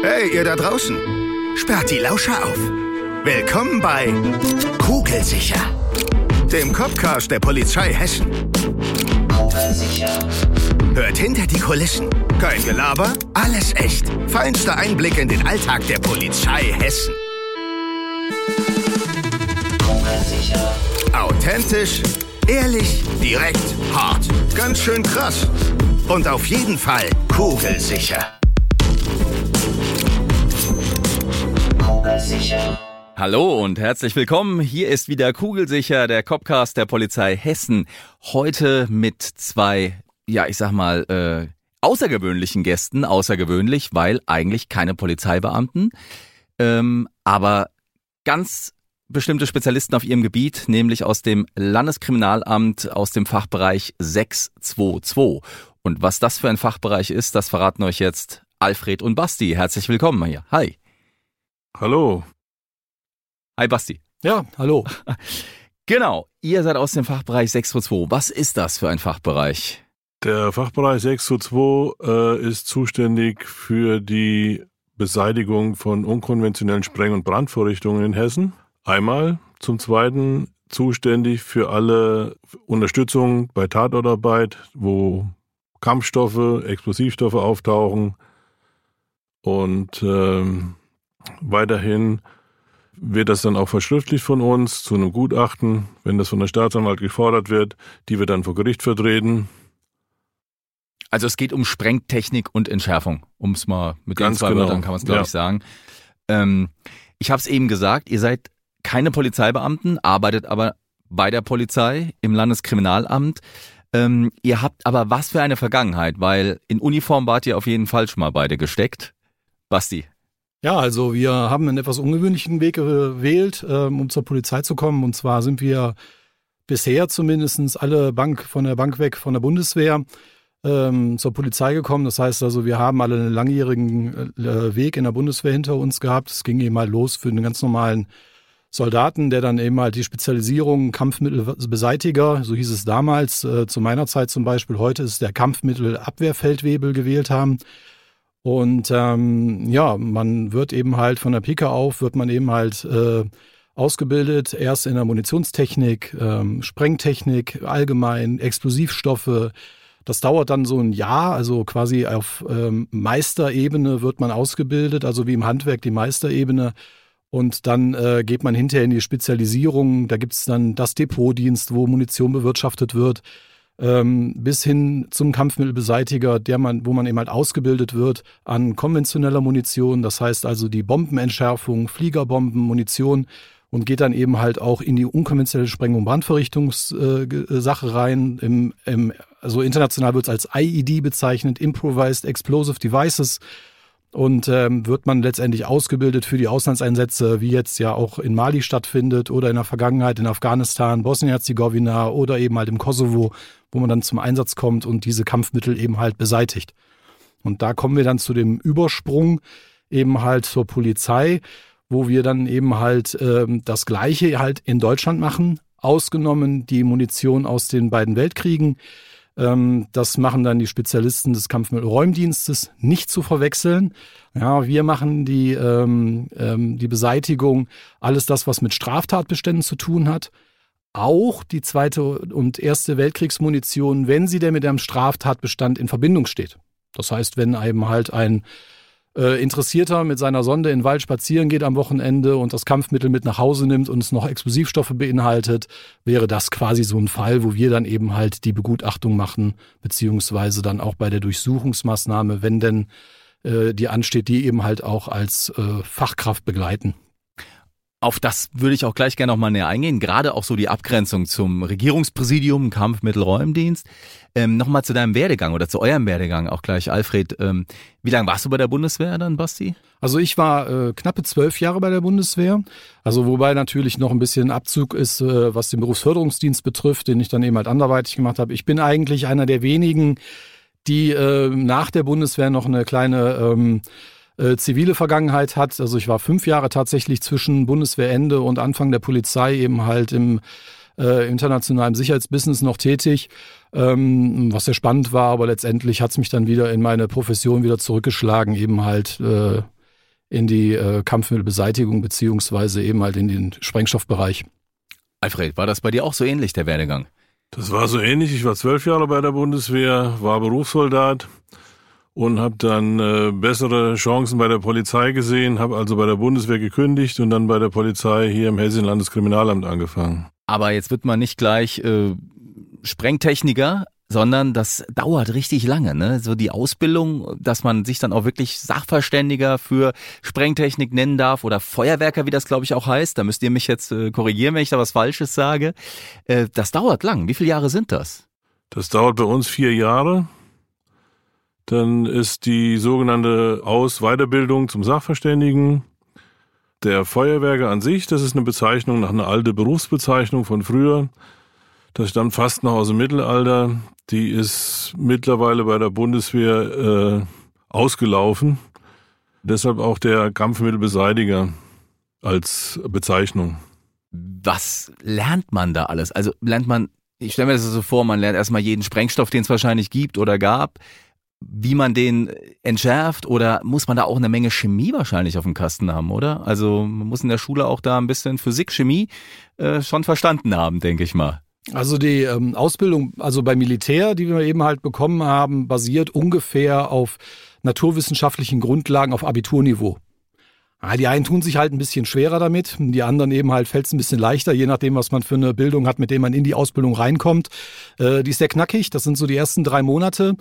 Hey, ihr da draußen. Sperrt die Lauscher auf. Willkommen bei Kugelsicher, dem Copcast der Polizei Hessen. Hört hinter die Kulissen. Kein Gelaber, alles echt. Feinster Einblick in den Alltag der Polizei Hessen. Authentisch, ehrlich, direkt, hart. Ganz schön krass. Und auf jeden Fall kugelsicher. Hallo und herzlich willkommen. Hier ist wieder Kugelsicher, der Copcast der Polizei Hessen. Heute mit zwei, ja, ich sag mal, äh, außergewöhnlichen Gästen. Außergewöhnlich, weil eigentlich keine Polizeibeamten, ähm, aber ganz bestimmte Spezialisten auf ihrem Gebiet, nämlich aus dem Landeskriminalamt aus dem Fachbereich 622. Und was das für ein Fachbereich ist, das verraten euch jetzt Alfred und Basti. Herzlich willkommen hier. Hi. Hallo. Hi Basti. Ja, hallo. Genau, ihr seid aus dem Fachbereich 622. Was ist das für ein Fachbereich? Der Fachbereich 622 äh, ist zuständig für die Beseitigung von unkonventionellen Spreng- und Brandvorrichtungen in Hessen. Einmal. Zum Zweiten zuständig für alle Unterstützung bei Tatortarbeit, wo Kampfstoffe, Explosivstoffe auftauchen. Und ähm, weiterhin wird das dann auch verschriftlicht von uns zu einem Gutachten, wenn das von der Staatsanwalt gefordert wird, die wir dann vor Gericht vertreten. Also es geht um Sprengtechnik und Entschärfung, um es mal mit Ganz den zwei genau. Wörtern kann man es glaube Ja. ich sagen. Ähm, ich habe es eben gesagt, ihr seid keine Polizeibeamten, arbeitet aber bei der Polizei im Landeskriminalamt. Ähm, ihr habt aber was für eine Vergangenheit, weil in Uniform wart ihr auf jeden Fall schon mal beide gesteckt. Basti. Ja, also wir haben einen etwas ungewöhnlichen Weg gewählt, ähm, um zur Polizei zu kommen. Und zwar sind wir bisher zumindestens alle Bank von der Bank weg von der Bundeswehr ähm, zur Polizei gekommen. Das heißt also, wir haben alle einen langjährigen äh, Weg in der Bundeswehr hinter uns gehabt. Es ging eben mal los für einen ganz normalen Soldaten, der dann eben halt die Spezialisierung Kampfmittelbeseitiger, so hieß es damals, äh, zu meiner Zeit zum Beispiel, heute ist der Kampfmittelabwehrfeldwebel gewählt haben. Und ähm, ja, man wird eben halt von der Pike auf, wird man eben halt äh, ausgebildet, erst in der Munitionstechnik, ähm, Sprengtechnik, allgemein, Explosivstoffe. Das dauert dann so ein Jahr, also quasi auf ähm, Meisterebene wird man ausgebildet, also wie im Handwerk die Meisterebene. Und dann äh, geht man hinterher in die Spezialisierung. Da gibt's dann das Depotdienst, wo Munition bewirtschaftet wird, ähm, bis hin zum Kampfmittelbeseitiger, der man, wo man eben halt ausgebildet wird an konventioneller Munition. Das heißt also die Bombenentschärfung, Fliegerbomben, Munition und geht dann eben halt auch in die unkonventionelle Spreng- und Brandverrichtungssache äh, Sache rein. Im, im, also international wird es als IED bezeichnet, Improvised Explosive Devices und ähm, wird man letztendlich ausgebildet für die Auslandseinsätze, wie jetzt ja auch in Mali stattfindet oder in der Vergangenheit in Afghanistan, Bosnien-Herzegowina oder eben halt im Kosovo, wo man dann zum Einsatz kommt und diese Kampfmittel eben halt beseitigt. Und da kommen wir dann zu dem Übersprung eben halt zur Polizei, wo wir dann eben halt ähm, das Gleiche halt in Deutschland machen, ausgenommen die Munition aus den beiden Weltkriegen. Ähm, das machen dann die Spezialisten des Kampfmittelräumdienstes nicht zu verwechseln. Ja, wir machen die, ähm, ähm, die Beseitigung, alles das, was mit Straftatbeständen zu tun hat. Auch die zweite und erste Weltkriegsmunition, wenn sie denn mit einem Straftatbestand in Verbindung steht. Das heißt, wenn eben halt ein äh, Interessierter mit seiner Sonde in den Wald spazieren geht am Wochenende und das Kampfmittel mit nach Hause nimmt und es noch Explosivstoffe beinhaltet, wäre das quasi so ein Fall, wo wir dann eben halt die Begutachtung machen, beziehungsweise dann auch bei der Durchsuchungsmaßnahme, wenn denn äh, die ansteht, die eben halt auch als äh, Fachkraft begleiten. Auf das würde ich auch gleich gerne noch mal näher eingehen, gerade auch so die Abgrenzung zum Regierungspräsidium, Kampfmittelräumdienst. Ähm, Nochmal zu deinem Werdegang oder zu eurem Werdegang auch gleich, Alfred. Ähm, wie lange warst du bei der Bundeswehr dann, Basti? Also ich war äh, knappe zwölf Jahre bei der Bundeswehr, also wobei natürlich noch ein bisschen Abzug ist, äh, was den Berufsförderungsdienst betrifft, den ich dann eben halt anderweitig gemacht habe. Ich bin eigentlich einer der wenigen, die äh, nach der Bundeswehr noch eine kleine ähm, äh, zivile Vergangenheit hat. Also ich war fünf Jahre tatsächlich zwischen Bundeswehrende und Anfang der Polizei eben halt im äh, internationalen Sicherheitsbusiness noch tätig, ähm, was sehr spannend war, aber letztendlich hat es mich dann wieder in meine Profession wieder zurückgeschlagen, eben halt äh, in die äh, Kampfmittelbeseitigung beziehungsweise eben halt in den Sprengstoffbereich. Alfred, war das bei dir auch so ähnlich, der Werdegang? Das war so ähnlich. Ich war zwölf Jahre bei der Bundeswehr, war Berufssoldat und habe dann äh, bessere Chancen bei der Polizei gesehen, habe also bei der Bundeswehr gekündigt und dann bei der Polizei hier im Hessischen Landeskriminalamt angefangen. Aber jetzt wird man nicht gleich äh, Sprengtechniker, sondern das dauert richtig lange, ne? So die Ausbildung, dass man sich dann auch wirklich Sachverständiger für Sprengtechnik nennen darf oder Feuerwerker, wie das glaube ich auch heißt. Da müsst ihr mich jetzt äh, korrigieren, wenn ich da was Falsches sage. Äh, das dauert lang. Wie viele Jahre sind das? Das dauert bei uns vier Jahre. Dann ist die sogenannte Aus-Weiterbildung zum Sachverständigen. Der Feuerwerker an sich, das ist eine Bezeichnung nach einer alten Berufsbezeichnung von früher. Das stammt fast noch aus dem Mittelalter. Die ist mittlerweile bei der Bundeswehr äh, ausgelaufen. Deshalb auch der Kampfmittelbeseitiger als Bezeichnung. Was lernt man da alles? Also lernt man, ich stelle mir das so vor, man lernt erstmal jeden Sprengstoff, den es wahrscheinlich gibt oder gab, wie man den entschärft oder muss man da auch eine Menge Chemie wahrscheinlich auf dem Kasten haben, oder? Also man muss in der Schule auch da ein bisschen Physik, Chemie äh, schon verstanden haben, denke ich mal. Also die ähm, Ausbildung, also beim Militär, die wir eben halt bekommen haben, basiert ungefähr auf naturwissenschaftlichen Grundlagen auf Abiturniveau. Ja, die einen tun sich halt ein bisschen schwerer damit, die anderen eben halt fällt es ein bisschen leichter, je nachdem, was man für eine Bildung hat, mit dem man in die Ausbildung reinkommt. Äh, die ist sehr knackig, das sind so die ersten drei Monate.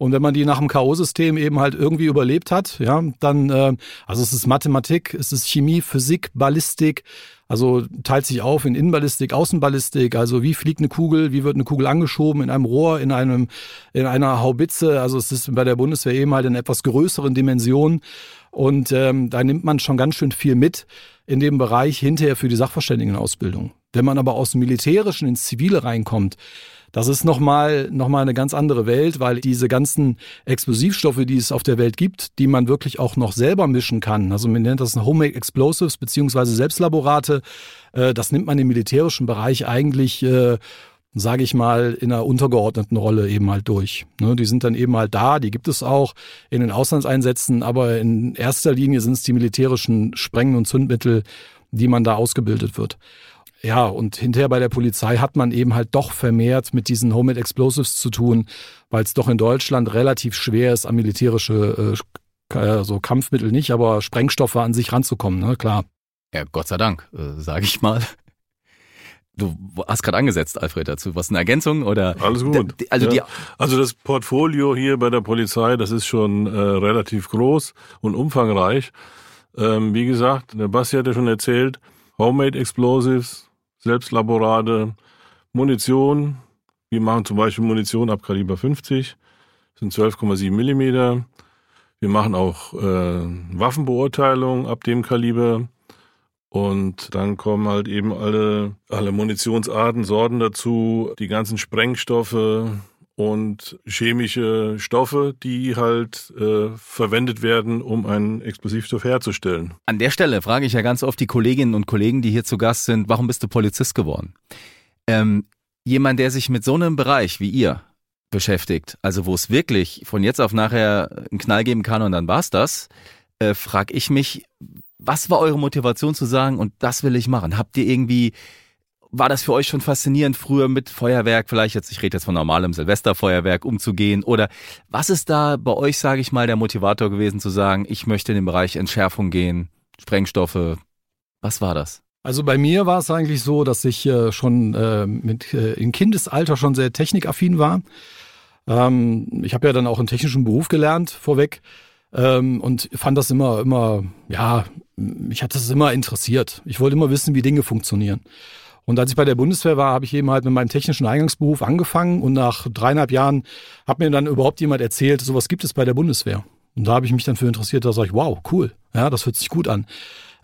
Und wenn man die nach dem K.O.-System eben halt irgendwie überlebt hat, ja, dann, äh, also es ist Mathematik, es ist Chemie, Physik, Ballistik, also teilt sich auf in Innenballistik, Außenballistik, also wie fliegt eine Kugel, wie wird eine Kugel angeschoben in einem Rohr, in einem, in einer Haubitze. Also es ist bei der Bundeswehr eben halt in etwas größeren Dimensionen. Und ähm, da nimmt man schon ganz schön viel mit in dem Bereich hinterher für die Sachverständigenausbildung. Wenn man aber aus dem Militärischen ins Zivile reinkommt, das ist nochmal noch mal eine ganz andere Welt, weil diese ganzen Explosivstoffe, die es auf der Welt gibt, die man wirklich auch noch selber mischen kann. Also man nennt das Homemade Explosives beziehungsweise Selbstlaborate. Äh, das nimmt man im militärischen Bereich eigentlich äh, sage ich mal, in einer untergeordneten Rolle eben halt durch. Ne, die sind dann eben halt da, die gibt es auch in den Auslandseinsätzen, aber in erster Linie sind es die militärischen Spreng- und Zündmittel, die man da ausgebildet wird. Ja, und hinterher bei der Polizei hat man eben halt doch vermehrt mit diesen Homemade Explosives zu tun, weil es doch in Deutschland relativ schwer ist, an militärische äh, also Kampfmittel nicht, aber Sprengstoffe an sich ranzukommen, ne? klar. Ja, Gott sei Dank, äh, sage ich mal. Du hast gerade angesetzt, Alfred, dazu. Was eine Ergänzung oder? Alles gut. Also, ja. die, also das Portfolio hier bei der Polizei, das ist schon äh, relativ groß und umfangreich. Ähm, wie gesagt, der Basti hat ja schon erzählt, Homemade Explosives, Selbstlaborate, Munition. Wir machen zum Beispiel Munition ab Kaliber 50, sind 12,7 Millimeter. Wir machen auch äh, Waffenbeurteilung ab dem Kaliber. Und dann kommen halt eben alle, alle Munitionsarten, Sorten dazu, die ganzen Sprengstoffe und chemische Stoffe, die halt äh, verwendet werden, um einen Explosivstoff herzustellen. An der Stelle frage ich ja ganz oft die Kolleginnen und Kollegen, die hier zu Gast sind, warum bist du Polizist geworden? Ähm, jemand, der sich mit so einem Bereich wie ihr beschäftigt, also wo es wirklich von jetzt auf nachher einen Knall geben kann und dann war's das, äh, frage ich mich, was war eure Motivation zu sagen, und das will ich machen? Habt ihr irgendwie, war das für euch schon faszinierend, früher mit Feuerwerk, vielleicht jetzt, ich rede jetzt von normalem Silvesterfeuerwerk, umzugehen? Oder was ist da bei euch, sage ich mal, der Motivator gewesen zu sagen, ich möchte in den Bereich Entschärfung gehen, Sprengstoffe? Was war das? Also bei mir war es eigentlich so, dass ich äh, schon äh, mit äh, im Kindesalter schon sehr technikaffin war. Ähm, ich habe ja dann auch einen technischen Beruf gelernt vorweg ähm, und fand das immer, immer, ja, mich hat das immer interessiert. Ich wollte immer wissen, wie Dinge funktionieren. Und als ich bei der Bundeswehr war, habe ich eben halt mit meinem technischen Eingangsberuf angefangen und nach dreieinhalb Jahren hat mir dann überhaupt jemand erzählt, sowas gibt es bei der Bundeswehr. Und da habe ich mich dann für interessiert, da sage ich, wow, cool, ja, das hört sich gut an.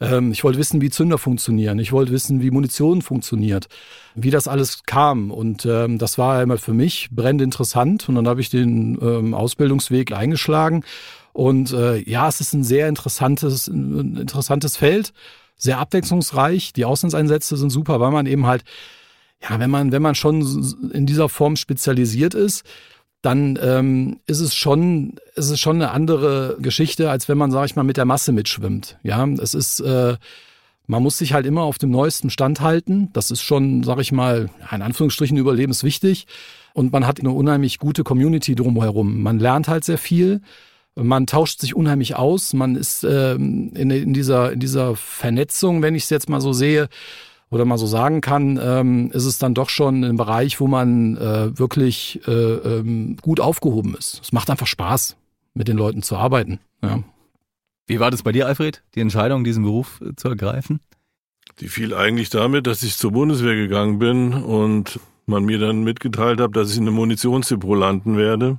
Ähm, ich wollte wissen, wie Zünder funktionieren. Ich wollte wissen, wie Munition funktioniert, wie das alles kam. Und ähm, das war einmal für mich brennend interessant. Und dann habe ich den ähm, Ausbildungsweg eingeschlagen und äh, ja, es ist ein sehr interessantes, ein interessantes Feld, sehr abwechslungsreich. Die Auslandseinsätze sind super, weil man eben halt, ja, wenn man, wenn man schon in dieser Form spezialisiert ist, dann ähm, ist es schon, ist es schon eine andere Geschichte, als wenn man, sag ich mal, mit der Masse mitschwimmt. Ja, es ist, äh, man muss sich halt immer auf dem neuesten Stand halten. Das ist schon, sag ich mal, in Anführungsstrichen überlebenswichtig. Und man hat eine unheimlich gute Community drumherum. Man lernt halt sehr viel. Man tauscht sich unheimlich aus. Man ist ähm, in, in, dieser, in dieser Vernetzung, wenn ich es jetzt mal so sehe, oder mal so sagen kann, ähm, ist es dann doch schon ein Bereich, wo man äh, wirklich äh, ähm, gut aufgehoben ist. Es macht einfach Spaß, mit den Leuten zu arbeiten. Ja. Wie war das bei dir, Alfred, die Entscheidung, diesen Beruf äh, zu ergreifen? Die fiel eigentlich damit, dass ich zur Bundeswehr gegangen bin und man mir dann mitgeteilt hat, dass ich in einem Munitionsdepot landen werde.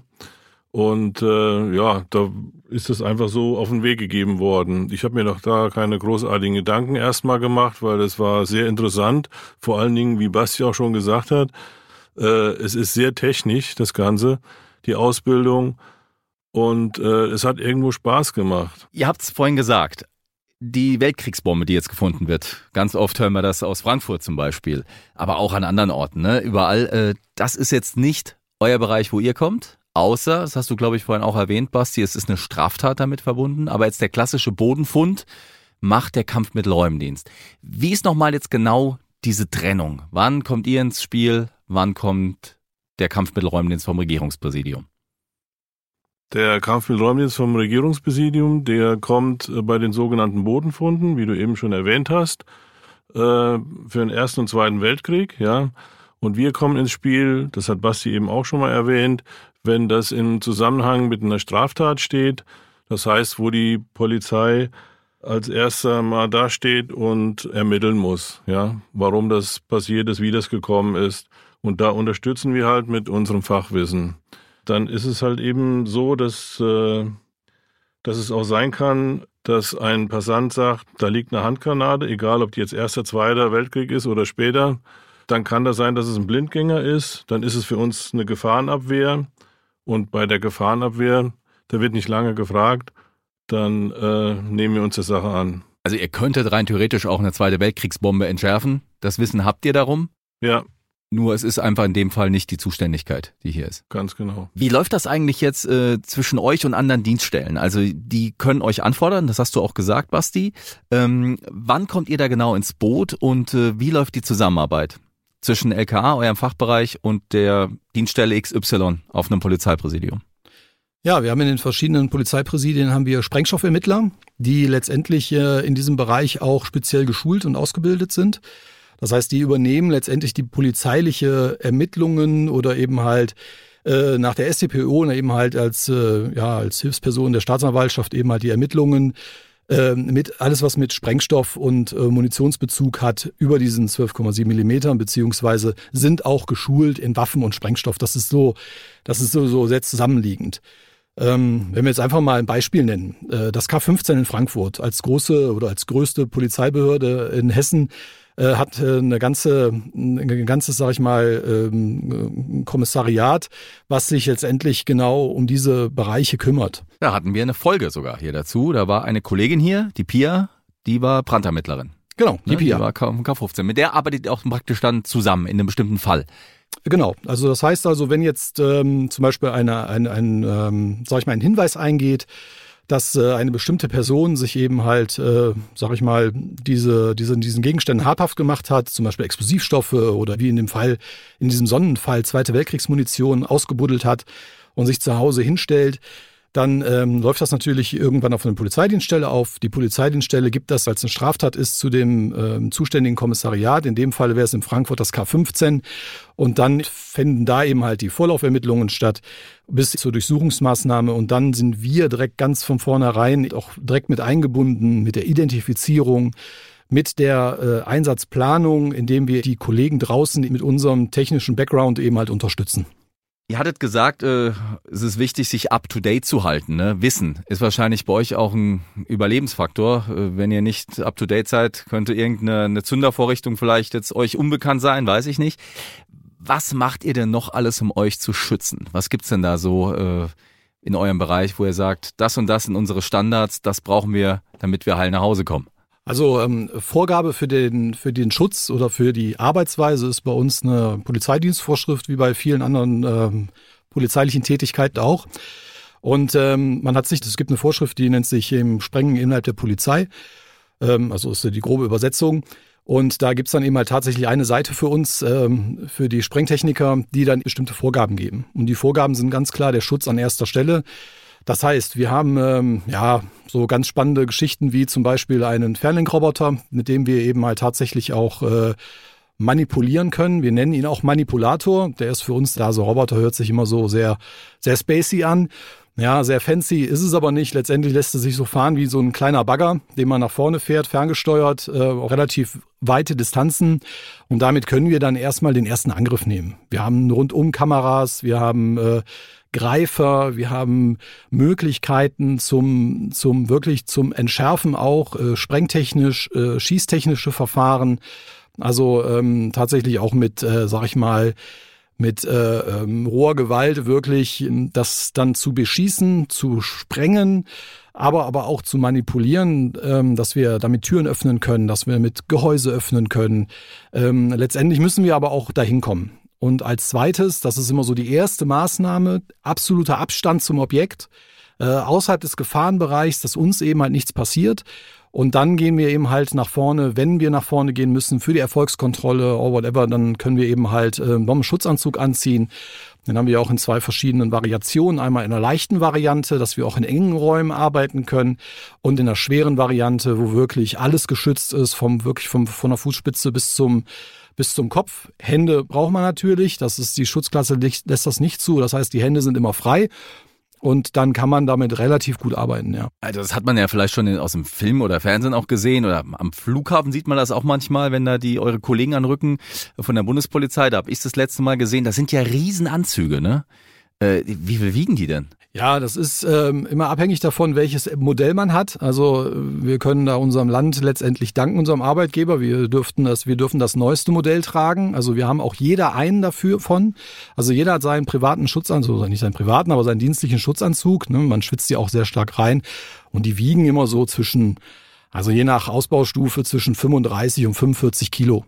Und äh, ja, da ist es einfach so auf den Weg gegeben worden. Ich habe mir noch da keine großartigen Gedanken erstmal gemacht, weil es war sehr interessant. Vor allen Dingen, wie Basti auch schon gesagt hat, äh, es ist sehr technisch, das Ganze, die Ausbildung. Und äh, es hat irgendwo Spaß gemacht. Ihr habt es vorhin gesagt, die Weltkriegsbombe, die jetzt gefunden wird. Ganz oft hören wir das aus Frankfurt zum Beispiel, aber auch an anderen Orten, ne? überall. Äh, das ist jetzt nicht euer Bereich, wo ihr kommt, außer, das hast du, glaube ich, vorhin auch erwähnt, Basti, es ist eine Straftat damit verbunden, aber jetzt der klassische Bodenfund macht der Kampfmittelräumdienst. Wie ist nochmal jetzt genau diese Trennung? Wann kommt ihr ins Spiel? Wann kommt der Kampfmittelräumdienst vom Regierungspräsidium? Der Kampfmittelräumdienst vom Regierungspräsidium, der kommt äh, bei den sogenannten Bodenfunden, wie du eben schon erwähnt hast, äh, für den Ersten und Zweiten Weltkrieg, ja. Und wir kommen ins Spiel, das hat Basti eben auch schon mal erwähnt, wenn das im Zusammenhang mit einer Straftat steht, das heißt, wo die Polizei als erster mal dasteht und ermitteln muss, ja, warum das passiert ist, wie das gekommen ist. Und da unterstützen wir halt mit unserem Fachwissen dann ist es halt eben so, dass, äh, dass es auch sein kann, dass ein Passant sagt, da liegt eine Handgranate, egal ob die jetzt erster, zweiter Weltkrieg ist oder später. Dann kann das sein, dass es ein Blindgänger ist. Dann ist es für uns eine Gefahrenabwehr. Und bei der Gefahrenabwehr, da wird nicht lange gefragt, dann äh, nehmen wir uns der Sache an. Also ihr könntet rein theoretisch auch eine zweite Weltkriegsbombe entschärfen. Das Wissen habt ihr darum? Ja, nur es ist einfach in dem Fall nicht die Zuständigkeit, die hier ist. Ganz genau. Wie läuft das eigentlich jetzt äh, zwischen euch und anderen Dienststellen? Also die können euch anfordern, das hast du auch gesagt, Basti. Ähm, wann kommt ihr da genau ins Boot und äh, wie läuft die Zusammenarbeit zwischen LKA, eurem Fachbereich, und der Dienststelle XY auf einem Polizeipräsidium? Ja, wir haben in den verschiedenen Polizeipräsidien haben wir Sprengstoffermittler, die letztendlich äh, in diesem Bereich auch speziell geschult und ausgebildet sind. Das heißt, die übernehmen letztendlich die polizeiliche Ermittlungen oder eben halt äh, nach der StPO und eben halt als, äh, ja, als Hilfsperson der Staatsanwaltschaft eben halt die Ermittlungen mit alles, was mit Sprengstoff und äh, Munitionsbezug hat, über diesen 12,7 Millimeter, beziehungsweise sind auch geschult in Waffen und Sprengstoff. Das ist so, das ist so, so sehr zusammenliegend. Ähm, wenn wir jetzt einfach mal ein Beispiel nennen, äh, das K15 in Frankfurt als große oder als größte Polizeibehörde in Hessen äh, hat äh, eine ganze, ein ganzes, sag ich mal, ähm, Kommissariat, was sich letztendlich genau um diese Bereiche kümmert. Da hatten wir eine Folge sogar hier dazu. Da war eine Kollegin hier, die Pia, die war Brandermittlerin. Genau, die ne? Pia. Die war K15. Mit der arbeitet auch praktisch dann zusammen in einem bestimmten Fall. Genau, also das heißt also, wenn jetzt ähm, zum Beispiel eine, ein, ein ähm, sag ich mal, ein Hinweis eingeht, dass äh, eine bestimmte Person sich eben halt, äh, sag ich mal, diese, diese, diesen Gegenständen habhaft gemacht hat, zum Beispiel Explosivstoffe oder wie in dem Fall, in diesem Sonnenfall Zweite Weltkriegsmunition ausgebuddelt hat und sich zu Hause hinstellt, dann ähm, läuft das natürlich irgendwann auf eine Polizeidienststelle auf. Die Polizeidienststelle gibt das, als eine Straftat ist, zu dem ähm, zuständigen Kommissariat. In dem Fall wäre es in Frankfurt das K15. Und dann fänden da eben halt die Vorlaufermittlungen statt bis zur Durchsuchungsmaßnahme. Und dann sind wir direkt ganz von vornherein auch direkt mit eingebunden mit der Identifizierung mit der äh, Einsatzplanung, indem wir die Kollegen draußen mit unserem technischen Background eben halt unterstützen. Ihr hattet gesagt, äh, es ist wichtig, sich up to date zu halten. Ne? Wissen ist wahrscheinlich bei euch auch ein Überlebensfaktor. Äh, wenn ihr nicht up to date seid, könnte irgendeine Zündervorrichtung vielleicht jetzt euch unbekannt sein, weiß ich nicht. Was macht ihr denn noch alles, um euch zu schützen? Was gibt's denn da so äh, in eurem Bereich, wo ihr sagt, das und das sind unsere Standards, das brauchen wir, damit wir heil nach Hause kommen? Also ähm, Vorgabe für den, für den Schutz oder für die Arbeitsweise ist bei uns eine Polizeidienstvorschrift wie bei vielen anderen ähm, polizeilichen Tätigkeiten auch. Und ähm, man hat sich, es gibt eine Vorschrift, die nennt sich im Sprengen innerhalb der Polizei. Ähm, also ist die grobe Übersetzung. Und da gibt's dann eben halt tatsächlich eine Seite für uns, ähm, für die Sprengtechniker, die dann bestimmte Vorgaben geben. Und die Vorgaben sind ganz klar der Schutz an erster Stelle. Das heißt, wir haben ähm, ja so ganz spannende Geschichten wie zum Beispiel einen Fernlenkroboter, mit dem wir eben halt tatsächlich auch äh, manipulieren können. Wir nennen ihn auch Manipulator. Der ist für uns da so Roboter hört sich immer so sehr sehr spacey an. Ja, sehr fancy ist es aber nicht. Letztendlich lässt es sich so fahren wie so ein kleiner Bagger, den man nach vorne fährt, ferngesteuert, äh, relativ weite Distanzen. Und damit können wir dann erstmal den ersten Angriff nehmen. Wir haben Rundum-Kameras, wir haben äh, Greifer, wir haben Möglichkeiten zum, zum wirklich zum Entschärfen auch, äh, sprengtechnisch, äh, schießtechnische Verfahren. Also ähm, tatsächlich auch mit, äh, sag ich mal, mit äh, ähm, roher Gewalt wirklich ähm, das dann zu beschießen, zu sprengen, aber aber auch zu manipulieren, ähm, dass wir damit Türen öffnen können, dass wir mit Gehäuse öffnen können. Ähm, letztendlich müssen wir aber auch dahin kommen. Und als zweites, das ist immer so die erste Maßnahme, absoluter Abstand zum Objekt, äh, außerhalb des Gefahrenbereichs, dass uns eben halt nichts passiert. Und dann gehen wir eben halt nach vorne, wenn wir nach vorne gehen müssen für die Erfolgskontrolle or whatever, dann können wir eben halt äh, Bombenschutzanzug anziehen. Den haben wir auch in zwei verschiedenen Variationen. Einmal in einer leichten Variante, dass wir auch in engen Räumen arbeiten können und in einer schweren Variante, wo wirklich alles geschützt ist, vom wirklich vom, von der Fußspitze bis zum bis zum Kopf. Hände braucht man natürlich. Das ist die Schutzklasse lässt das nicht zu. Das heißt, die Hände sind immer frei. Und dann kann man damit relativ gut arbeiten, ja. Also das hat man ja vielleicht schon aus dem Film oder Fernsehen auch gesehen oder am Flughafen sieht man das auch manchmal, wenn da die eure Kollegen anrücken von der Bundespolizei. Da habe ich das letzte Mal gesehen. Das sind ja Riesenanzüge, ne? Äh, wie viel wiegen die denn? Ja, das ist ähm, immer abhängig davon, welches Modell man hat. Also wir können da unserem Land letztendlich danken, unserem Arbeitgeber. Wir dürften das, wir dürfen das neueste Modell tragen. Also wir haben auch jeder einen dafür von. Also jeder hat seinen privaten Schutzanzug, also nicht seinen privaten, aber seinen dienstlichen Schutzanzug. Ne? Man schwitzt die auch sehr stark rein. Und die wiegen immer so zwischen, also je nach Ausbaustufe zwischen 35 und 45 Kilo.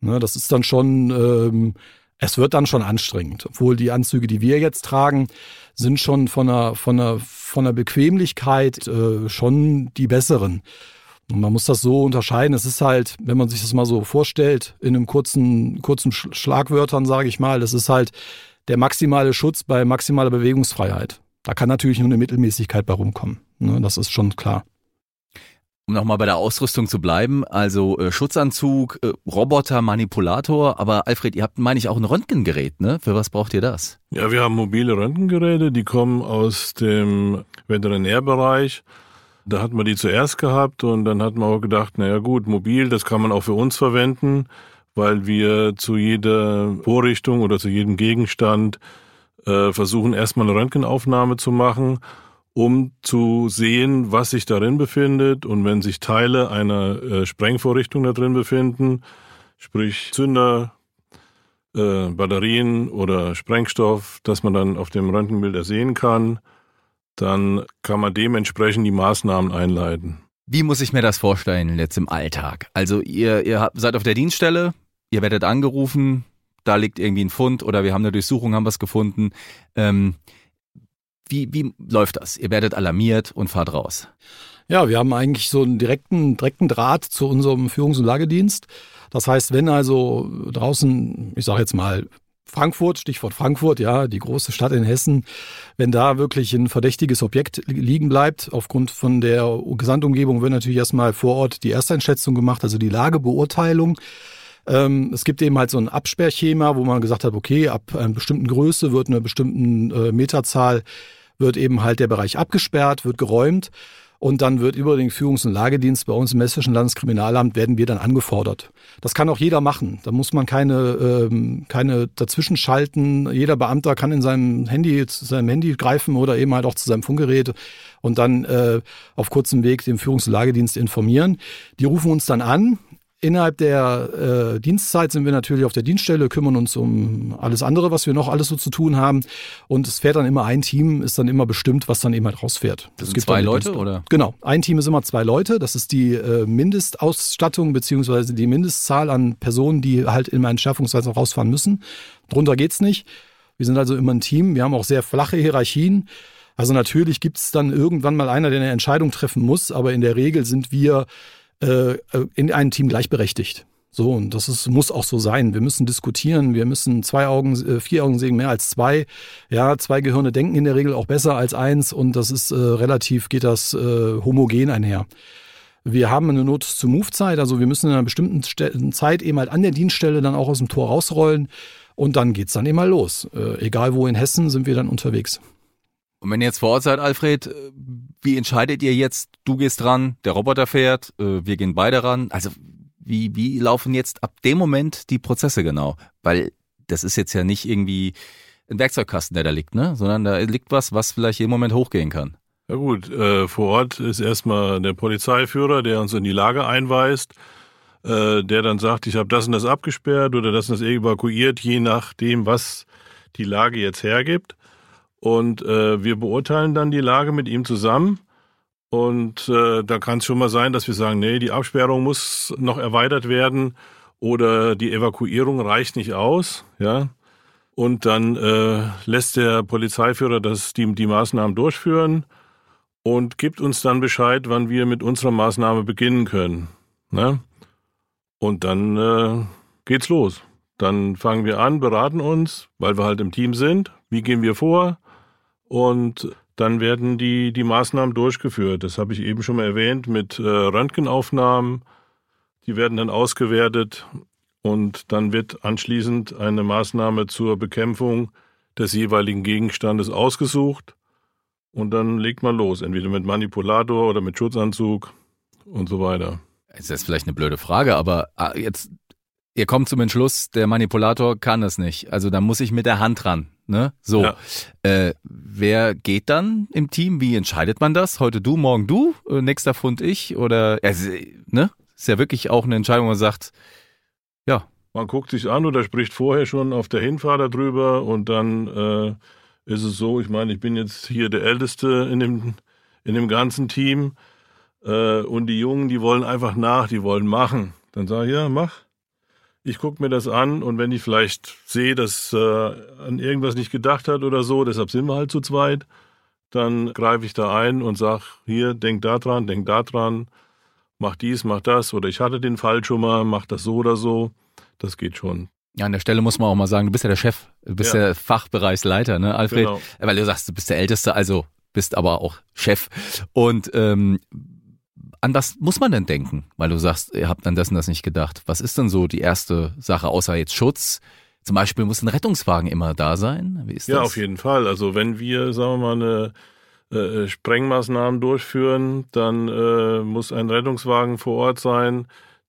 Ne, das ist dann schon ähm, es wird dann schon anstrengend, obwohl die Anzüge, die wir jetzt tragen, sind schon von der, von der, von der Bequemlichkeit äh, schon die besseren. Und man muss das so unterscheiden. Es ist halt, wenn man sich das mal so vorstellt, in einem kurzen, kurzen Schlagwörtern, sage ich mal, das ist halt der maximale Schutz bei maximaler Bewegungsfreiheit. Da kann natürlich nur eine Mittelmäßigkeit bei rumkommen. Ne, das ist schon klar. Um nochmal bei der Ausrüstung zu bleiben, also äh, Schutzanzug, äh, Roboter, Manipulator, aber Alfred, ihr habt, meine ich, auch ein Röntgengerät, ne? Für was braucht ihr das? Ja, wir haben mobile Röntgengeräte, die kommen aus dem Veterinärbereich. Da hat man die zuerst gehabt und dann hat man auch gedacht, naja gut, mobil, das kann man auch für uns verwenden, weil wir zu jeder Vorrichtung oder zu jedem Gegenstand äh, versuchen, erstmal eine Röntgenaufnahme zu machen um zu sehen, was sich darin befindet und wenn sich Teile einer äh, Sprengvorrichtung da drin befinden, sprich Zünder, äh, Batterien oder Sprengstoff, dass man dann auf dem Röntgenbild ersehen kann, dann kann man dementsprechend die Maßnahmen einleiten. Wie muss ich mir das vorstellen jetzt im Alltag? Also ihr, ihr seid auf der Dienststelle, ihr werdet angerufen, da liegt irgendwie ein Fund oder wir haben eine Durchsuchung, haben was gefunden. Ähm, wie, wie läuft das? Ihr werdet alarmiert und fahrt raus. Ja, wir haben eigentlich so einen direkten, direkten Draht zu unserem Führungs- und Lagedienst. Das heißt, wenn also draußen, ich sage jetzt mal, Frankfurt, Stichwort Frankfurt, ja, die große Stadt in Hessen, wenn da wirklich ein verdächtiges Objekt liegen bleibt, aufgrund von der Gesamtumgebung wird natürlich erstmal vor Ort die Ersteinschätzung gemacht, also die Lagebeurteilung. Ähm, es gibt eben halt so ein Absperrschema, wo man gesagt hat, okay, ab einer bestimmten Größe wird eine bestimmten äh, Meterzahl wird eben halt der Bereich abgesperrt, wird geräumt. Und dann wird über den Führungs- und Lagedienst bei uns im Hessischen Landeskriminalamt werden wir dann angefordert. Das kann auch jeder machen. Da muss man keine, ähm, keine dazwischen schalten. Jeder Beamter kann in seinem Handy, zu seinem Handy greifen oder eben halt auch zu seinem Funkgerät und dann äh, auf kurzem Weg den Führungs- und Lagedienst informieren. Die rufen uns dann an, Innerhalb der äh, Dienstzeit sind wir natürlich auf der Dienststelle, kümmern uns um alles andere, was wir noch alles so zu tun haben. Und es fährt dann immer ein Team, ist dann immer bestimmt, was dann eben halt rausfährt. Das, das sind zwei Leute, oder? Genau. Ein Team ist immer zwei Leute. Das ist die äh, Mindestausstattung beziehungsweise die Mindestzahl an Personen, die halt in meinen Schärfungsweise rausfahren müssen. Drunter geht's nicht. Wir sind also immer ein Team. Wir haben auch sehr flache Hierarchien. Also natürlich gibt es dann irgendwann mal einer, der eine Entscheidung treffen muss, aber in der Regel sind wir äh, in einem Team gleichberechtigt. So, und das ist, muss auch so sein. Wir müssen diskutieren, wir müssen zwei Augen, äh, vier Augen sehen, mehr als zwei. Ja, zwei Gehirne denken in der Regel auch besser als eins und das ist äh, relativ, geht das äh, homogen einher. Wir haben eine Not-to-Move-Zeit, also wir müssen in einer bestimmten Zeit eben halt an der Dienststelle dann auch aus dem Tor rausrollen und dann geht's dann eben mal los. Äh, egal wo in Hessen sind wir dann unterwegs. Und wenn ihr jetzt vor Ort seid, Alfred, äh, wie entscheidet ihr jetzt? Du gehst ran, der Roboter fährt, äh, wir gehen beide ran. Also wie, wie laufen jetzt ab dem Moment die Prozesse genau? Weil das ist jetzt ja nicht irgendwie ein Werkzeugkasten, der da liegt, ne? Sondern da liegt was, was vielleicht jeden Moment hochgehen kann. Ja gut, äh, vor Ort ist erstmal der Polizeiführer, der uns in die Lage einweist, äh, der dann sagt, ich habe das und das abgesperrt oder das und das evakuiert, je nachdem, was die Lage jetzt hergibt. Und äh, wir beurteilen dann die Lage mit ihm zusammen und äh, da kann es schon mal sein, dass wir sagen, nee, die Absperrung muss noch erweitert werden oder die Evakuierung reicht nicht aus, ja. Und dann äh, lässt der Polizeiführer das, die, die Maßnahmen durchführen und gibt uns dann Bescheid, wann wir mit unserer Maßnahme beginnen können. Ne? Und dann äh, geht's los. Dann fangen wir an, beraten uns, weil wir halt im Team sind. Wie gehen wir vor? Und dann werden die, die Maßnahmen durchgeführt. Das habe ich eben schon mal erwähnt mit äh, Röntgenaufnahmen. Die werden dann ausgewertet und dann wird anschließend eine Maßnahme zur Bekämpfung des jeweiligen Gegenstandes ausgesucht und dann legt man los, entweder mit Manipulator oder mit Schutzanzug und so weiter. Das ist vielleicht eine blöde Frage, aber ah, jetzt, ihr kommt zum Entschluss, der Manipulator kann das nicht. Also da muss ich mit der Hand ran. Ne? So. Ja. Äh, wer geht dann im Team? Wie entscheidet man das? Heute du, morgen du, äh, nächster Fund ich? Oder also, ne? Ist ja wirklich auch eine Entscheidung, wo man sagt, ja. Man guckt sich an oder spricht vorher schon auf der Hinfahrt darüber und dann äh, ist es so, ich meine, ich bin jetzt hier der Älteste in dem, in dem ganzen Team äh, und die Jungen, die wollen einfach nach, die wollen machen. Dann sage ich, ja, mach. Ich gucke mir das an und wenn ich vielleicht sehe, dass äh, an irgendwas nicht gedacht hat oder so, deshalb sind wir halt zu zweit, dann greife ich da ein und sage, hier, denk da dran, denk da dran, mach dies, mach das oder ich hatte den Fall schon mal, mach das so oder so. Das geht schon. Ja, an der Stelle muss man auch mal sagen, du bist ja der Chef, du bist ja. der Fachbereichsleiter, ne, Alfred? Genau. Weil du sagst, du bist der Älteste, also bist aber auch Chef. Und ähm, an was muss man denn denken? Weil du sagst, ihr habt an das und das nicht gedacht. Was ist denn so die erste Sache, außer jetzt Schutz? Zum Beispiel muss ein Rettungswagen immer da sein. Wie ist ja, das? auf jeden Fall. Also wenn wir, sagen wir mal, eine äh, Sprengmaßnahmen durchführen, dann äh, muss ein Rettungswagen vor Ort sein,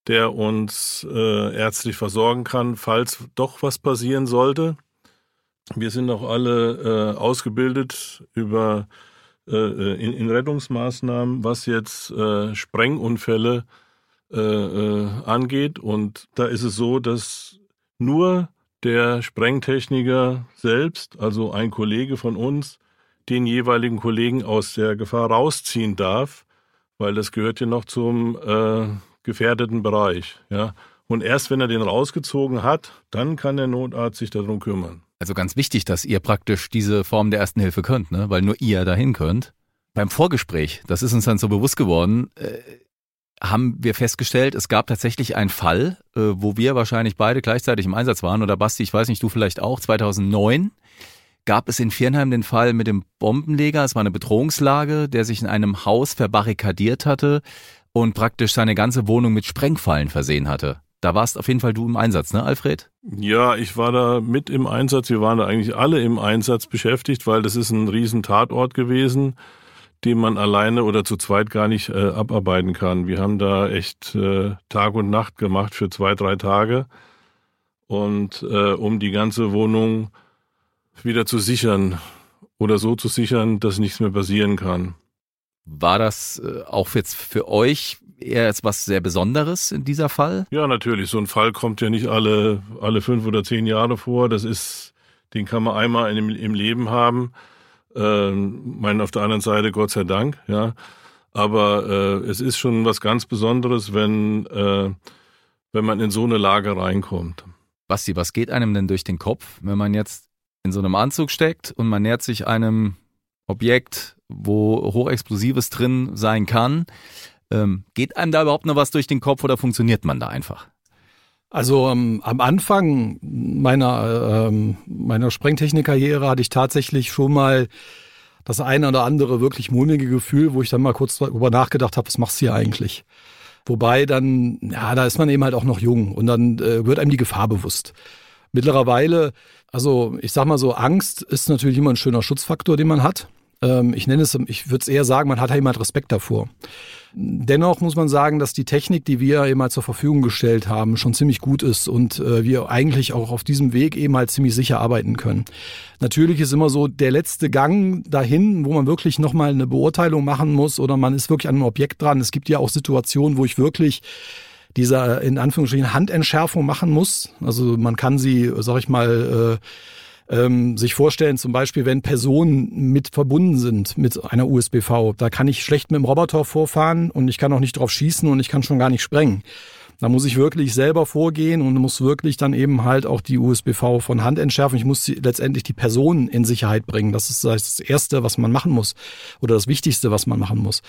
der uns äh, ärztlich versorgen kann, falls doch was passieren sollte. Wir sind auch alle äh, ausgebildet über äh, äh, in, in, Rettungsmaßnahmen, was jetzt äh, Sprengunfälle äh, äh, angeht. Und da ist es so, dass nur der Sprengtechniker selbst, also ein Kollege von uns, den jeweiligen Kollegen aus der Gefahr rausziehen darf, weil das gehört ja noch zum äh, gefährdeten Bereich. Ja. Und erst wenn er den rausgezogen hat, dann kann der Notarzt sich darum kümmern. Also ganz wichtig, dass ihr praktisch diese Form der ersten Hilfe könnt, ne? weil nur ihr dahin könnt. Beim Vorgespräch, das ist uns dann so bewusst geworden, äh, haben wir festgestellt, es gab tatsächlich einen Fall, äh, wo wir wahrscheinlich beide gleichzeitig im Einsatz waren. Oder Basti, ich weiß nicht, du vielleicht auch, 2009 gab es in Viernheim den Fall mit dem Bombenleger. Es war eine Bedrohungslage, der sich in einem Haus verbarrikadiert hatte und praktisch seine ganze Wohnung mit Sprengfallen versehen hatte. Da warst auf jeden Fall du im Einsatz, ne, Alfred? Ja, ich war da mit im Einsatz. Wir waren da eigentlich alle im Einsatz beschäftigt, weil das ist ein riesen Tatort gewesen, den man alleine oder zu zweit gar nicht äh, abarbeiten kann. Wir haben da echt äh, Tag und Nacht gemacht für zwei, drei Tage. Und äh, um die ganze Wohnung wieder zu sichern oder so zu sichern, dass nichts mehr passieren kann. War das äh, auch jetzt für euch eher was sehr Besonderes in dieser Fall? Ja, natürlich. So ein Fall kommt ja nicht alle, alle fünf oder zehn Jahre vor. Das ist, den kann man einmal im, im Leben haben. Ähm, meinen auf der anderen Seite Gott sei Dank, ja. Aber äh, es ist schon was ganz Besonderes, wenn, äh, wenn man in so eine Lage reinkommt. Basti, was geht einem denn durch den Kopf, wenn man jetzt in so einem Anzug steckt und man nähert sich einem Objekt, wo Hochexplosives drin sein kann. Ähm, geht einem da überhaupt noch was durch den Kopf oder funktioniert man da einfach? Also ähm, am Anfang meiner, ähm, meiner Sprengtechnikkarriere hatte ich tatsächlich schon mal das eine oder andere wirklich mulmige Gefühl, wo ich dann mal kurz darüber nachgedacht habe, was machst du hier eigentlich? Wobei dann, ja, da ist man eben halt auch noch jung und dann äh, wird einem die Gefahr bewusst. Mittlerweile, also ich sag mal so, Angst ist natürlich immer ein schöner Schutzfaktor, den man hat. Ähm, ich nenne es, ich würde es eher sagen, man hat halt jemand Respekt davor. Dennoch muss man sagen, dass die Technik, die wir eben halt zur Verfügung gestellt haben, schon ziemlich gut ist und äh, wir eigentlich auch auf diesem Weg eben halt ziemlich sicher arbeiten können. Natürlich ist immer so der letzte Gang dahin, wo man wirklich nochmal eine Beurteilung machen muss oder man ist wirklich an einem Objekt dran. Es gibt ja auch Situationen, wo ich wirklich dieser in Anführungsstrichen Handentschärfung machen muss. Also man kann sie, sag ich mal, äh, ähm, sich vorstellen, zum Beispiel, wenn Personen mit verbunden sind mit einer USBV, da kann ich schlecht mit dem Roboter vorfahren und ich kann auch nicht drauf schießen und ich kann schon gar nicht sprengen. Da muss ich wirklich selber vorgehen und muss wirklich dann eben halt auch die USBV von Hand entschärfen. Ich muss letztendlich die Person in Sicherheit bringen. Das ist das Erste, was man machen muss oder das Wichtigste, was man machen muss.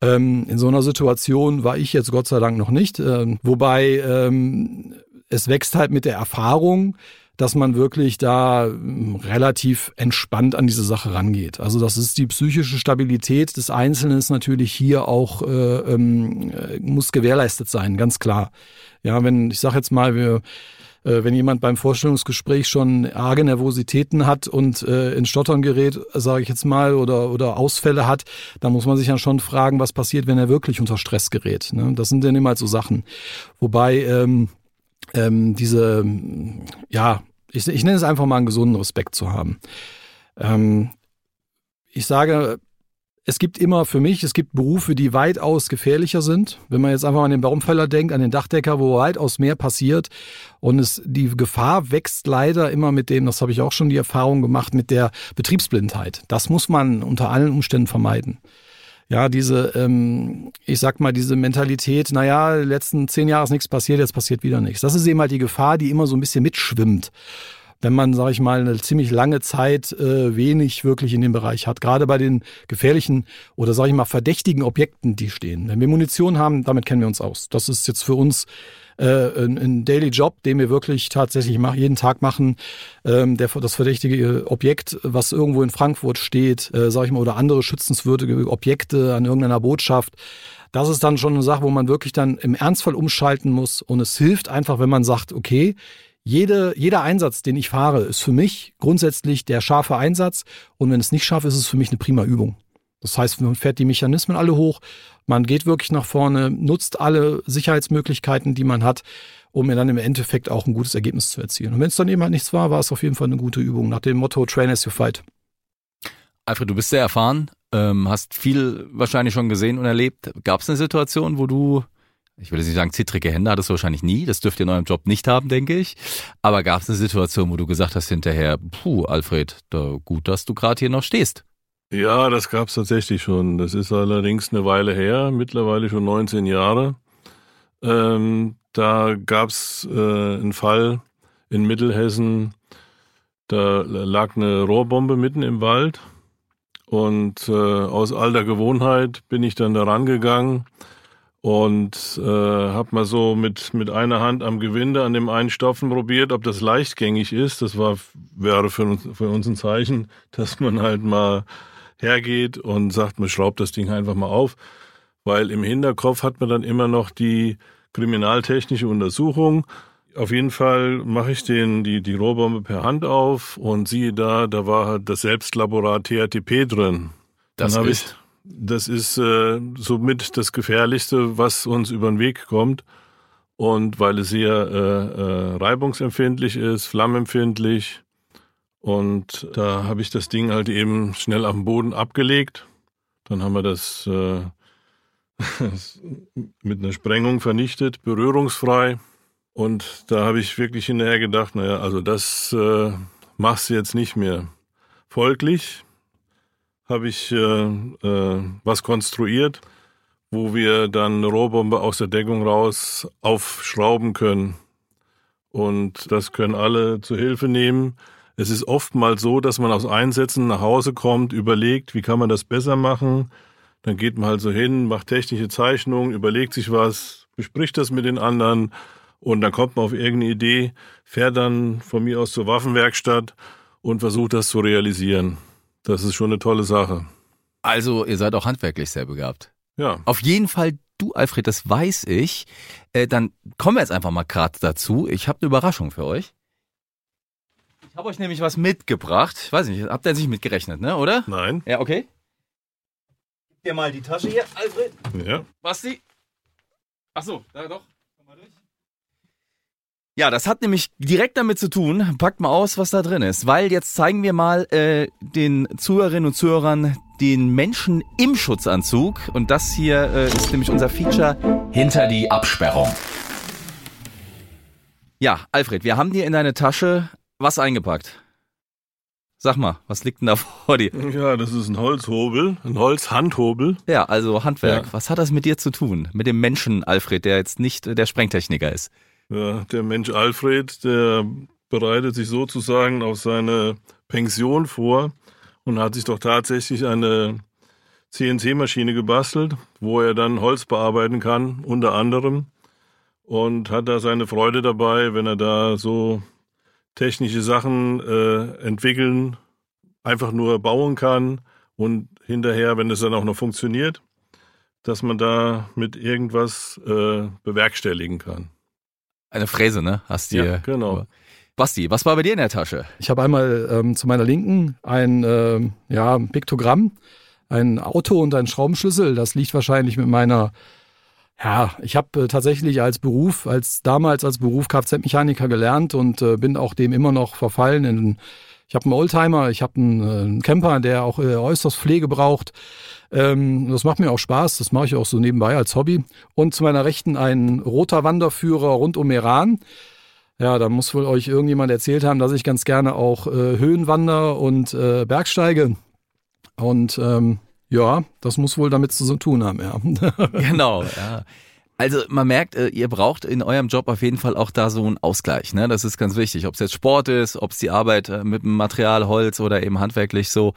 Ähm, in so einer Situation war ich jetzt Gott sei Dank noch nicht. Ähm, wobei ähm, es wächst halt mit der Erfahrung, dass man wirklich da hm, relativ entspannt an diese Sache rangeht. Also das ist die psychische Stabilität des Einzelnen ist natürlich hier auch äh, ähm, äh, muss gewährleistet sein, ganz klar. Ja, wenn ich sage jetzt mal, wir äh, wenn jemand beim Vorstellungsgespräch schon arge Nervositäten hat und äh, in Stottern gerät, sage ich jetzt mal, oder, oder Ausfälle hat, dann muss man sich ja schon fragen, was passiert, wenn er wirklich unter Stress gerät. Ne? Das sind dann immer so Sachen. Wobei ähm, ähm, diese, ja, ich, ich nenne es einfach mal einen gesunden Respekt zu haben. Ähm, ich sage, es gibt immer für mich, es gibt Berufe, die weitaus gefährlicher sind. Wenn man jetzt einfach an den Baumfäller denkt, an den Dachdecker, wo weitaus mehr passiert. Und es, die Gefahr wächst leider immer mit dem, das habe ich auch schon die Erfahrung gemacht, mit der Betriebsblindheit. Das muss man unter allen Umständen vermeiden ja, diese, ähm, ich sag mal, diese Mentalität, naja, letzten zehn Jahre ist nichts passiert, jetzt passiert wieder nichts. Das ist eben halt die Gefahr, die immer so ein bisschen mitschwimmt. Wenn man, sage ich mal, eine ziemlich lange Zeit äh, wenig wirklich in dem Bereich hat. Gerade bei den gefährlichen oder, sage ich mal, verdächtigen Objekten, die stehen. Wenn wir Munition haben, damit kennen wir uns aus. Das ist jetzt für uns äh, ein, ein Daily Job, den wir wirklich tatsächlich mach, jeden Tag machen. Ähm, der, das verdächtige Objekt, was irgendwo in Frankfurt steht, äh, sage ich mal, oder andere schützenswürdige Objekte an irgendeiner Botschaft. Das ist dann schon eine Sache, wo man wirklich dann im Ernstfall umschalten muss. Und es hilft einfach, wenn man sagt, okay, jede, jeder Einsatz, den ich fahre, ist für mich grundsätzlich der scharfe Einsatz. Und wenn es nicht scharf ist, ist es für mich eine prima Übung. Das heißt, man fährt die Mechanismen alle hoch, man geht wirklich nach vorne, nutzt alle Sicherheitsmöglichkeiten, die man hat, um dann im Endeffekt auch ein gutes Ergebnis zu erzielen. Und wenn es dann eben halt nichts war, war es auf jeden Fall eine gute Übung nach dem Motto Train as you fight. Alfred, du bist sehr erfahren, ähm, hast viel wahrscheinlich schon gesehen und erlebt. Gab es eine Situation, wo du, ich will jetzt nicht sagen, zittrige Hände hattest du wahrscheinlich nie, das dürft ihr in eurem Job nicht haben, denke ich. Aber gab es eine Situation, wo du gesagt hast hinterher, puh, Alfred, da, gut, dass du gerade hier noch stehst? Ja, das gab's tatsächlich schon. Das ist allerdings eine Weile her, mittlerweile schon 19 Jahre. Ähm, da gab's äh, einen Fall in Mittelhessen, da lag eine Rohrbombe mitten im Wald und äh, aus alter Gewohnheit bin ich dann da rangegangen und äh, habe mal so mit, mit einer Hand am Gewinde an dem einen Stoffen probiert, ob das leichtgängig ist. Das war, wäre für uns, für uns ein Zeichen, dass man halt mal hergeht und sagt, man schraubt das Ding einfach mal auf, weil im Hinterkopf hat man dann immer noch die kriminaltechnische Untersuchung. Auf jeden Fall mache ich den, die, die Rohrbombe per Hand auf und siehe da, da war halt das Selbstlaborat THTP drin. Das dann ist? Ich, das ist äh, somit das Gefährlichste, was uns über den Weg kommt. Und weil es sehr äh, äh, reibungsempfindlich ist, flammempfindlich, und da habe ich das Ding halt eben schnell auf den Boden abgelegt. Dann haben wir das äh, mit einer Sprengung vernichtet, berührungsfrei. Und da habe ich wirklich hinterher gedacht, naja, also das äh, machst du jetzt nicht mehr. Folglich habe ich äh, äh, was konstruiert, wo wir dann eine Rohrbombe aus der Deckung raus aufschrauben können. Und das können alle zu Hilfe nehmen. Es ist oftmals so, dass man aus Einsätzen nach Hause kommt, überlegt, wie kann man das besser machen. Dann geht man halt so hin, macht technische Zeichnungen, überlegt sich was, bespricht das mit den anderen und dann kommt man auf irgendeine Idee, fährt dann von mir aus zur Waffenwerkstatt und versucht das zu realisieren. Das ist schon eine tolle Sache. Also, ihr seid auch handwerklich sehr begabt. Ja. Auf jeden Fall du, Alfred, das weiß ich. Äh, dann kommen wir jetzt einfach mal gerade dazu. Ich habe eine Überraschung für euch. Ich habe euch nämlich was mitgebracht. Ich weiß nicht, habt ihr jetzt nicht mitgerechnet, ne, oder? Nein. Ja, okay. Gib dir mal die Tasche hier, Alfred. Ja. Basti? Ach so, da doch. Komm mal durch. Ja, das hat nämlich direkt damit zu tun. Packt mal aus, was da drin ist. Weil jetzt zeigen wir mal äh, den Zuhörerinnen und Zuhörern den Menschen im Schutzanzug. Und das hier äh, ist nämlich unser Feature Hinter die Absperrung. Ja, Alfred, wir haben dir in deine Tasche was eingepackt. Sag mal, was liegt denn da vor dir? Ja, das ist ein Holzhobel, ein Holzhandhobel. Ja, also Handwerk. Ja. Was hat das mit dir zu tun? Mit dem Menschen, Alfred, der jetzt nicht äh, der Sprengtechniker ist? Ja, der Mensch Alfred, der bereitet sich sozusagen auf seine Pension vor und hat sich doch tatsächlich eine CNC-Maschine gebastelt, wo er dann Holz bearbeiten kann, unter anderem. Und hat da seine Freude dabei, wenn er da so technische Sachen äh, entwickeln, einfach nur bauen kann und hinterher, wenn es dann auch noch funktioniert, dass man da mit irgendwas äh, bewerkstelligen kann. Eine Fräse, ne? Hast du Ja, genau. Basti, was war bei dir in der Tasche? Ich habe einmal ähm, zu meiner Linken ein ähm, ja, Piktogramm, ein Auto und ein Schraubenschlüssel. Das liegt wahrscheinlich mit meiner, ja, ich habe äh, tatsächlich als Beruf, als damals als Beruf Kfz-Mechaniker gelernt und äh, bin auch dem immer noch verfallen. In, ich habe einen Oldtimer, ich habe einen, äh, Camper, der auch äh, äußerst Pflege braucht. Ähm, das macht mir auch Spaß, das mache ich auch so nebenbei als Hobby. Und zu meiner Rechten ein roter Wanderführer rund um Iran. Ja, da muss wohl euch irgendjemand erzählt haben, dass ich ganz gerne auch äh, Höhenwander und äh, Bergsteige. Und ähm, ja, das muss wohl damit zu tun haben, ja. Genau, ja. Also man merkt, äh, ihr braucht in eurem Job auf jeden Fall auch da so einen Ausgleich. Ne? Das ist ganz wichtig. Ob es jetzt Sport ist, ob es die Arbeit äh, mit dem Material, Holz oder eben handwerklich so.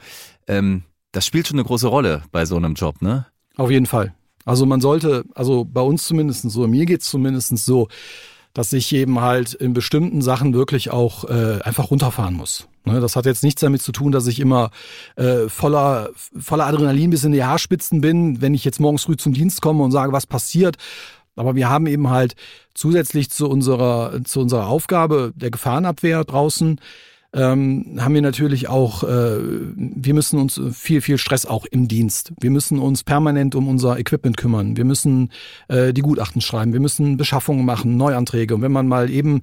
Ähm, das spielt schon eine große Rolle bei so einem Job, ne? Auf jeden Fall. Also man sollte, also bei uns zumindest so, mir geht's zumindest so, dass ich eben halt in bestimmten Sachen wirklich auch äh, einfach runterfahren muss. Ne, das hat jetzt nichts damit zu tun, dass ich immer äh, voller, voller Adrenalin bis in die Haarspitzen bin, wenn ich jetzt morgens früh zum Dienst komme und sage, was passiert. Aber wir haben eben halt zusätzlich zu unserer, zu unserer Aufgabe der Gefahrenabwehr draußen, ähm, haben wir natürlich auch, äh, wir müssen uns viel, viel Stress auch im Dienst. Wir müssen uns permanent um unser Equipment kümmern. Wir müssen äh, die Gutachten schreiben. Wir müssen Beschaffungen machen, Neuanträge. Und wenn man mal eben,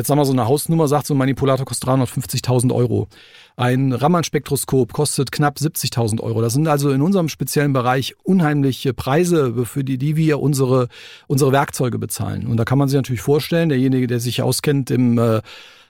jetzt sagen wir so eine Hausnummer sagt, so ein Manipulator kostet 350.000 Euro. Ein Raman-Spektroskop kostet knapp 70.000 Euro. Das sind also in unserem speziellen Bereich unheimliche Preise, für die, die wir unsere, unsere Werkzeuge bezahlen. Und da kann man sich natürlich vorstellen, derjenige, der sich auskennt im äh,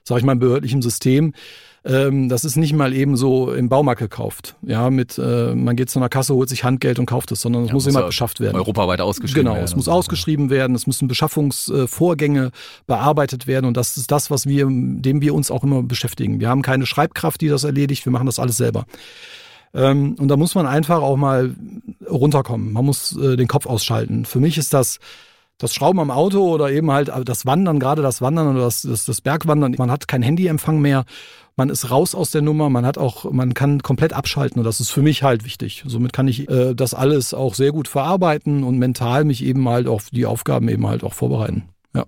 sag ich mal, behördlichen System. Ähm, das ist nicht mal eben so im Baumarkt gekauft. Ja, mit äh, man geht zu einer Kasse, holt sich Handgeld und kauft es, sondern es Ja, muss muss immer ja beschafft werden. Europaweit ausgeschrieben Genau, werden. es muss ausgeschrieben werden, es müssen Beschaffungsvorgänge bearbeitet werden und das ist das, was wir, dem wir uns auch immer beschäftigen. Wir haben keine Schreibkraft, die das erledigt, wir machen das alles selber. Ähm, und da muss man einfach auch mal runterkommen. Man muss äh, den Kopf ausschalten. Für mich ist das das Schrauben am Auto oder eben halt das Wandern, gerade das Wandern oder das, das, das Bergwandern. Man hat keinen Handyempfang mehr. Man ist raus aus der Nummer. Man hat auch, man kann komplett abschalten und das ist für mich halt wichtig. Somit kann ich äh, das alles auch sehr gut verarbeiten und mental mich eben halt auf die Aufgaben eben halt auch vorbereiten. Ja.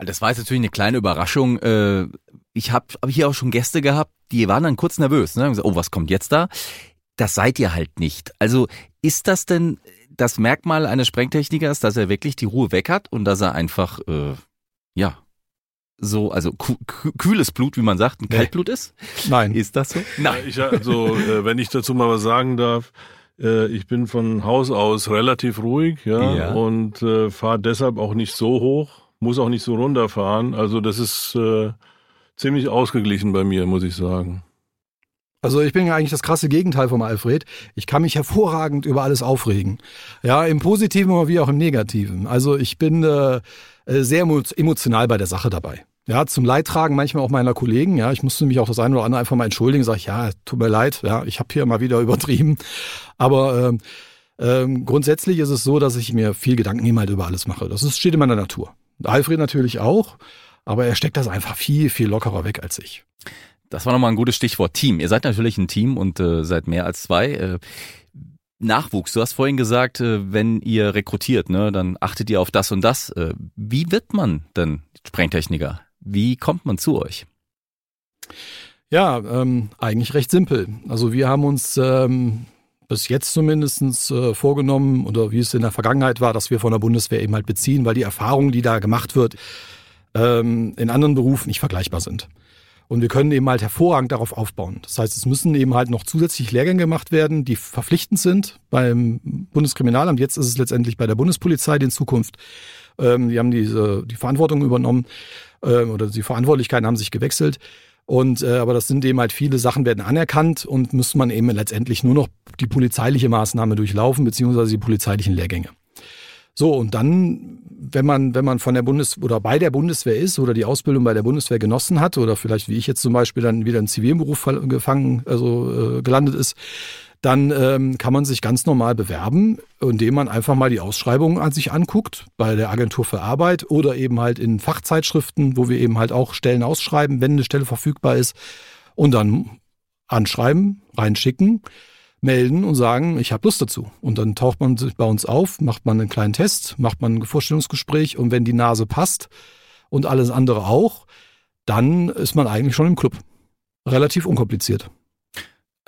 Das war jetzt natürlich eine kleine Überraschung. Äh, Ich habe hab hier auch schon Gäste gehabt, die waren dann kurz nervös. Ne? Oh, was kommt jetzt da? Das seid ihr halt nicht. Also ist das denn das Merkmal eines Sprengtechnikers, dass er wirklich die Ruhe weg hat und dass er einfach, äh, ja, so, also kühles Blut, wie man sagt, ein Nee. Kaltblut ist? Nein. Ist das so? Ja, ich, also, äh, wenn ich dazu mal was sagen darf, äh, ich bin von Haus aus relativ ruhig, ja, Ja. und äh, fahre deshalb auch nicht so hoch, muss auch nicht so runterfahren. Also das ist äh, ziemlich ausgeglichen bei mir, muss ich sagen. Also ich bin ja eigentlich das krasse Gegenteil vom Alfred. Ich kann mich hervorragend über alles aufregen. Ja, im Positiven wie auch im Negativen. Also ich bin äh, äh, sehr emo- emotional bei der Sache dabei. Ja, zum Leidtragen manchmal auch meiner Kollegen. Ja, ich musste mich auch das eine oder andere einfach mal entschuldigen. Sag ich, ja, tut mir leid. Ja, ich habe hier mal wieder übertrieben. Aber ähm, ähm, grundsätzlich ist es so, dass ich mir viel Gedanken eben halt über alles mache. Das ist, steht in meiner Natur. Alfred natürlich auch, aber er steckt das einfach viel, viel lockerer weg als ich. Das war nochmal ein gutes Stichwort Team. Ihr seid natürlich ein Team und äh, seid mehr als zwei. Äh, Nachwuchs, du hast vorhin gesagt, äh, wenn ihr rekrutiert, ne, dann achtet ihr auf das und das. Äh, wie wird man denn Sprengtechniker? Wie kommt man zu euch? Ja, ähm, eigentlich recht simpel. Also wir haben uns ähm, bis jetzt zumindest äh, vorgenommen oder wie es in der Vergangenheit war, dass wir von der Bundeswehr eben halt beziehen, weil die Erfahrungen, die da gemacht wird, ähm, in anderen Berufen nicht vergleichbar sind. Und wir können eben halt hervorragend darauf aufbauen. Das heißt, es müssen eben halt noch zusätzlich Lehrgänge gemacht werden, die verpflichtend sind beim Bundeskriminalamt. Jetzt ist es letztendlich bei der Bundespolizei in Zukunft. Ähm, die haben diese, die Verantwortung übernommen äh, oder die Verantwortlichkeiten haben sich gewechselt. Und äh, aber das sind eben halt viele Sachen werden anerkannt und muss man eben letztendlich nur noch die polizeiliche Maßnahme durchlaufen, beziehungsweise die polizeilichen Lehrgänge. So, und dann, wenn man, wenn man von der Bundes- oder bei der Bundeswehr ist oder die Ausbildung bei der Bundeswehr genossen hat oder vielleicht wie ich jetzt zum Beispiel dann wieder im Zivilberuf gefangen, also äh, gelandet ist, dann ähm, kann man sich ganz normal bewerben, indem man einfach mal die Ausschreibungen an sich anguckt, bei der Agentur für Arbeit oder eben halt in Fachzeitschriften, wo wir eben halt auch Stellen ausschreiben, wenn eine Stelle verfügbar ist, und dann anschreiben, reinschicken, melden und sagen, ich habe Lust dazu. Und dann taucht man sich bei uns auf, macht man einen kleinen Test, macht man ein Vorstellungsgespräch und wenn die Nase passt und alles andere auch, dann ist man eigentlich schon im Club. Relativ unkompliziert.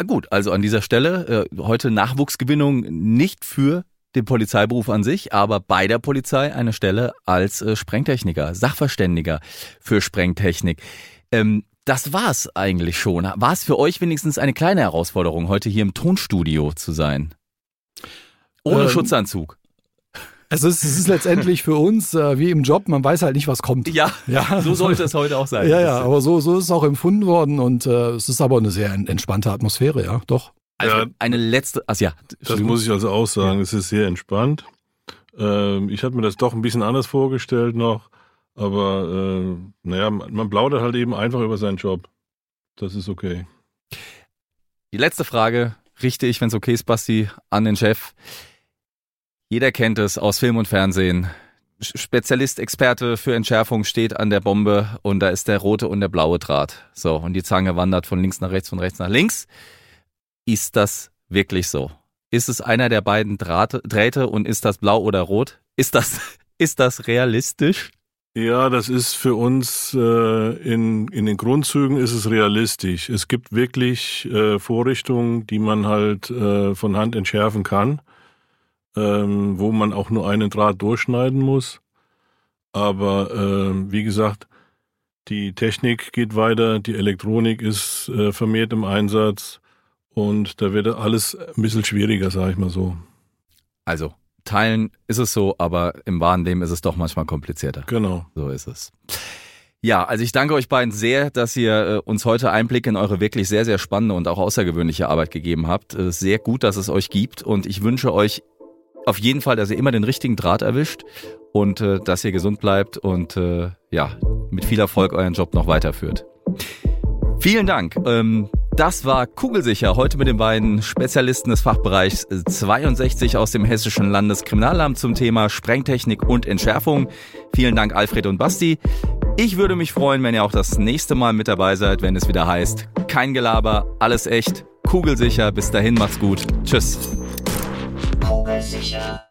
Gut, also an dieser Stelle äh, heute Nachwuchsgewinnung nicht für den Polizeiberuf an sich, aber bei der Polizei eine Stelle als äh, Sprengtechniker, Sachverständiger für Sprengtechnik. Ähm, das war's eigentlich schon. War es für euch wenigstens eine kleine Herausforderung, heute hier im Tonstudio zu sein? Ohne ähm, Schutzanzug. Es ist, es ist letztendlich für uns äh, wie im Job, man weiß halt nicht, was kommt. Ja, ja. so sollte es heute auch sein. Ja, ja, aber so, so ist es auch empfunden worden und äh, es ist aber eine sehr entspannte Atmosphäre, ja, doch. Also ja, eine letzte, also ja. Das muss ich also auch sagen, es ist sehr entspannt. Ähm, ich hatte mir das doch ein bisschen anders vorgestellt noch, aber äh, naja, man plaudert halt eben einfach über seinen Job. Das ist okay. Die letzte Frage richte ich, wenn es okay ist, Basti, an den Chef. Jeder kennt es aus Film und Fernsehen. Spezialist, Experte für Entschärfung steht an der Bombe und da ist der rote und der blaue Draht. So, und die Zange wandert von links nach rechts, von rechts nach links. Ist das wirklich so? Ist es einer der beiden Drahte, Drähte und ist das blau oder rot? Ist das, ist das realistisch? Ja, das ist für uns äh, in, in den Grundzügen ist es realistisch. Es gibt wirklich äh, Vorrichtungen, die man halt äh, von Hand entschärfen kann ähm, wo man auch nur einen Draht durchschneiden muss. Aber äh, wie gesagt, die Technik geht weiter, die Elektronik ist äh, vermehrt im Einsatz und da wird alles ein bisschen schwieriger, sage ich mal so. Also, teilen ist es so, aber im wahren Leben ist es doch manchmal komplizierter. Genau. So ist es. Ja, also ich danke euch beiden sehr, dass ihr äh, uns heute Einblick in eure wirklich sehr, sehr spannende und auch außergewöhnliche Arbeit gegeben habt. Äh, sehr gut, dass es euch gibt und ich wünsche euch auf jeden Fall, dass ihr immer den richtigen Draht erwischt und äh, dass ihr gesund bleibt und äh, ja, mit viel Erfolg euren Job noch weiterführt. Vielen Dank. Ähm, das war Kugelsicher heute mit den beiden Spezialisten des Fachbereichs 62 aus dem Hessischen Landeskriminalamt zum Thema Sprengtechnik und Entschärfung. Vielen Dank Alfred und Basti. Ich würde mich freuen, wenn ihr auch das nächste Mal mit dabei seid, wenn es wieder heißt, kein Gelaber, alles echt, kugelsicher. Bis dahin macht's gut. Tschüss. 会写下。